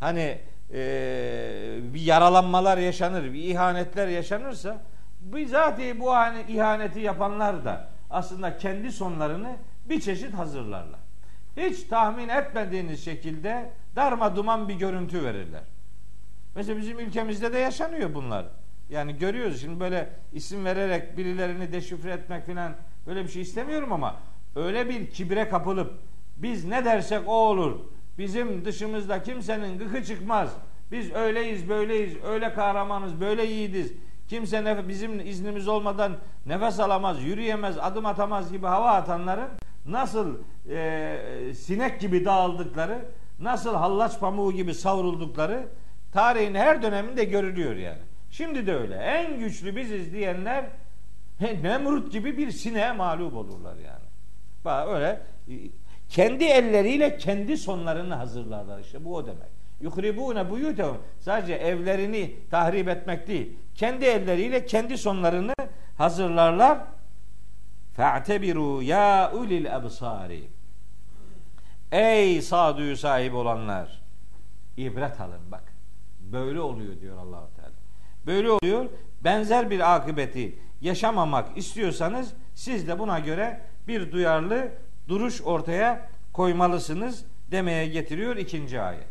hani e, bir yaralanmalar yaşanır, bir ihanetler yaşanırsa bizatihi bu hani ihaneti yapanlar da aslında kendi sonlarını bir çeşit hazırlarlar. Hiç tahmin etmediğiniz şekilde darma duman bir görüntü verirler. Mesela bizim ülkemizde de yaşanıyor bunlar. Yani görüyoruz şimdi böyle isim vererek birilerini deşifre etmek falan böyle bir şey istemiyorum ama öyle bir kibre kapılıp biz ne dersek o olur. Bizim dışımızda kimsenin gıkı çıkmaz. Biz öyleyiz, böyleyiz, öyle kahramanız, böyle yiğidiz. Kimse nef- bizim iznimiz olmadan nefes alamaz, yürüyemez, adım atamaz gibi hava atanların nasıl e, sinek gibi dağıldıkları, nasıl hallaç pamuğu gibi savruldukları tarihin her döneminde görülüyor yani. Şimdi de öyle. En güçlü biziz diyenler Nemrut gibi bir sineğe mağlup olurlar yani. Bak öyle kendi elleriyle kendi sonlarını hazırlarlar işte bu o demek. Yuhribune buyutehum sadece evlerini tahrip etmek değil. Kendi elleriyle kendi sonlarını hazırlarlar. Fe'tebiru ya ulil ebsari. Ey sağduyu sahip olanlar ibret alın bak. Böyle oluyor diyor Allahu Teala. Böyle oluyor. Benzer bir akıbeti yaşamamak istiyorsanız siz de buna göre bir duyarlı duruş ortaya koymalısınız demeye getiriyor ikinci ayet.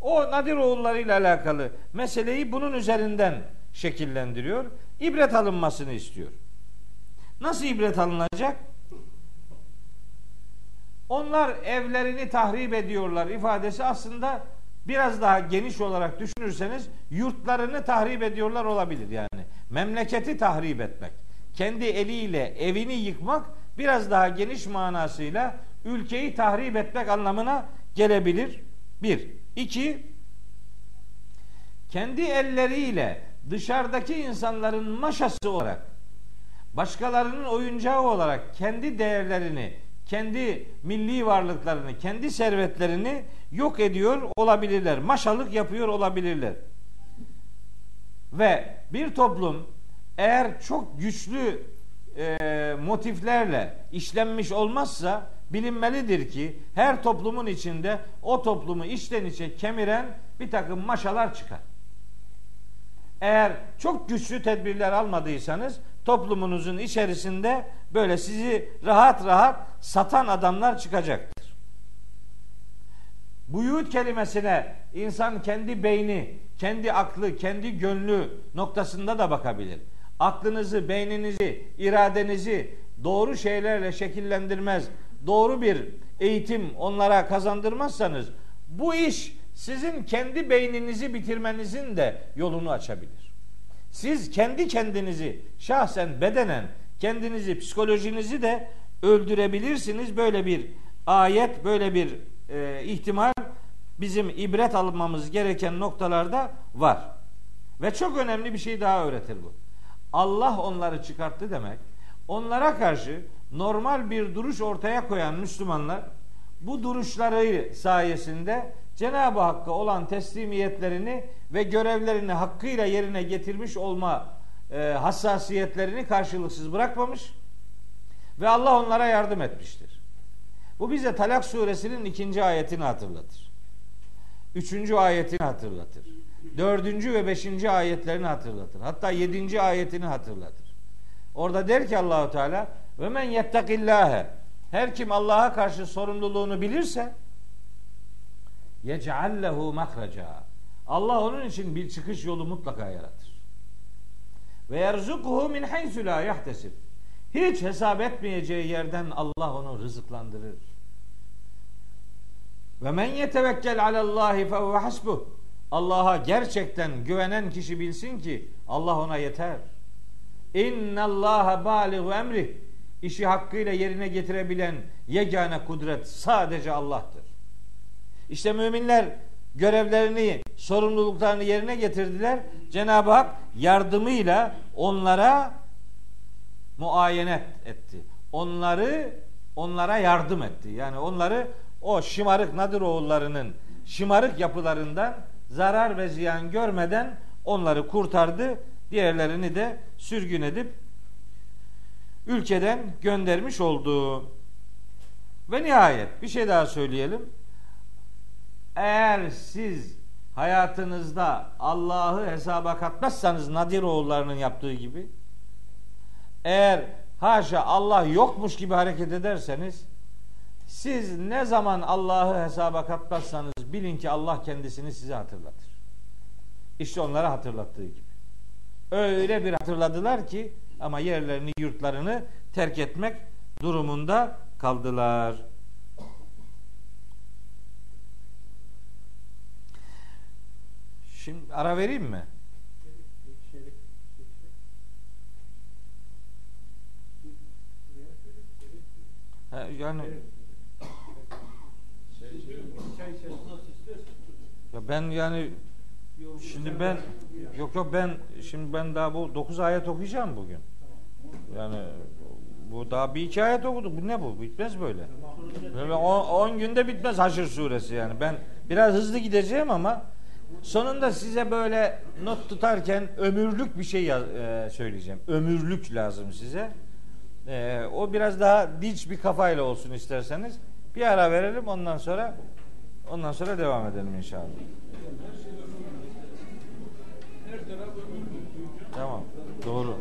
O Nadir oğulları ile alakalı meseleyi bunun üzerinden şekillendiriyor. İbret alınmasını istiyor. Nasıl ibret alınacak? Onlar evlerini tahrip ediyorlar ifadesi aslında biraz daha geniş olarak düşünürseniz yurtlarını tahrip ediyorlar olabilir yani. Memleketi tahrip etmek. Kendi eliyle evini yıkmak biraz daha geniş manasıyla ülkeyi tahrip etmek anlamına gelebilir. Bir. iki kendi elleriyle dışarıdaki insanların maşası olarak başkalarının oyuncağı olarak kendi değerlerini, kendi milli varlıklarını, kendi servetlerini yok ediyor olabilirler. Maşalık yapıyor olabilirler. Ve bir toplum eğer çok güçlü e, motiflerle işlenmiş olmazsa bilinmelidir ki her toplumun içinde o toplumu içten içe kemiren bir takım maşalar çıkar. Eğer çok güçlü tedbirler almadıysanız toplumunuzun içerisinde böyle sizi rahat rahat satan adamlar çıkacaktır. Buyut kelimesine insan kendi beyni, kendi aklı, kendi gönlü noktasında da bakabilir. Aklınızı, beyninizi, iradenizi doğru şeylerle şekillendirmez, doğru bir eğitim onlara kazandırmazsanız bu iş sizin kendi beyninizi bitirmenizin de yolunu açabilir. Siz kendi kendinizi şahsen bedenen kendinizi psikolojinizi de öldürebilirsiniz. Böyle bir ayet, böyle bir e, ihtimal bizim ibret almamız gereken noktalarda var. Ve çok önemli bir şey daha öğretir bu. Allah onları çıkarttı demek. Onlara karşı normal bir duruş ortaya koyan Müslümanlar bu duruşları sayesinde Cenab-ı Hakk'a olan teslimiyetlerini ve görevlerini hakkıyla yerine getirmiş olma e, hassasiyetlerini karşılıksız bırakmamış ve Allah onlara yardım etmiştir. Bu bize Talak suresinin ikinci ayetini hatırlatır. Üçüncü ayetini hatırlatır. Dördüncü ve beşinci ayetlerini hatırlatır. Hatta yedinci ayetini hatırlatır. Orada der ki Allahu Teala ve men yettakillâhe her kim Allah'a karşı sorumluluğunu bilirse yec'allehu mahreca Allah onun için bir çıkış yolu mutlaka yaratır. Ve yerzukuhu min haysu la yahtesib. Hiç hesap etmeyeceği yerden Allah onu rızıklandırır. Ve men yetevekkel alallahi fe hasbuh. Allah'a gerçekten güvenen kişi bilsin ki Allah ona yeter. İnnallaha baligu emri. İşi hakkıyla yerine getirebilen yegane kudret sadece Allah'tır. İşte müminler görevlerini, sorumluluklarını yerine getirdiler. Cenab-ı Hak yardımıyla onlara muayenet etti. Onları onlara yardım etti. Yani onları o şımarık Nadir oğullarının şımarık yapılarından zarar ve ziyan görmeden onları kurtardı. Diğerlerini de sürgün edip ülkeden göndermiş oldu. Ve nihayet bir şey daha söyleyelim. Eğer siz hayatınızda Allah'ı hesaba katmazsanız Nadir oğullarının yaptığı gibi eğer haşa Allah yokmuş gibi hareket ederseniz siz ne zaman Allah'ı hesaba katmazsanız bilin ki Allah kendisini size hatırlatır. İşte onlara hatırlattığı gibi. Öyle bir hatırladılar ki ama yerlerini, yurtlarını terk etmek durumunda kaldılar. Şimdi ara vereyim mi? Yani ya ben yani şimdi ben yok yok ben şimdi ben daha bu 9 ayet okuyacağım bugün. Yani bu daha bir iki ayet okuduk. Bu ne bu? Bitmez böyle. Böyle 10 günde bitmez Haşr suresi yani. Ben biraz hızlı gideceğim ama sonunda size böyle not tutarken ömürlük bir şey e, söyleyeceğim. Ömürlük lazım size. E, o biraz daha dinç bir kafayla olsun isterseniz. Bir ara verelim ondan sonra ondan sonra devam edelim inşallah. Tamam. Doğru.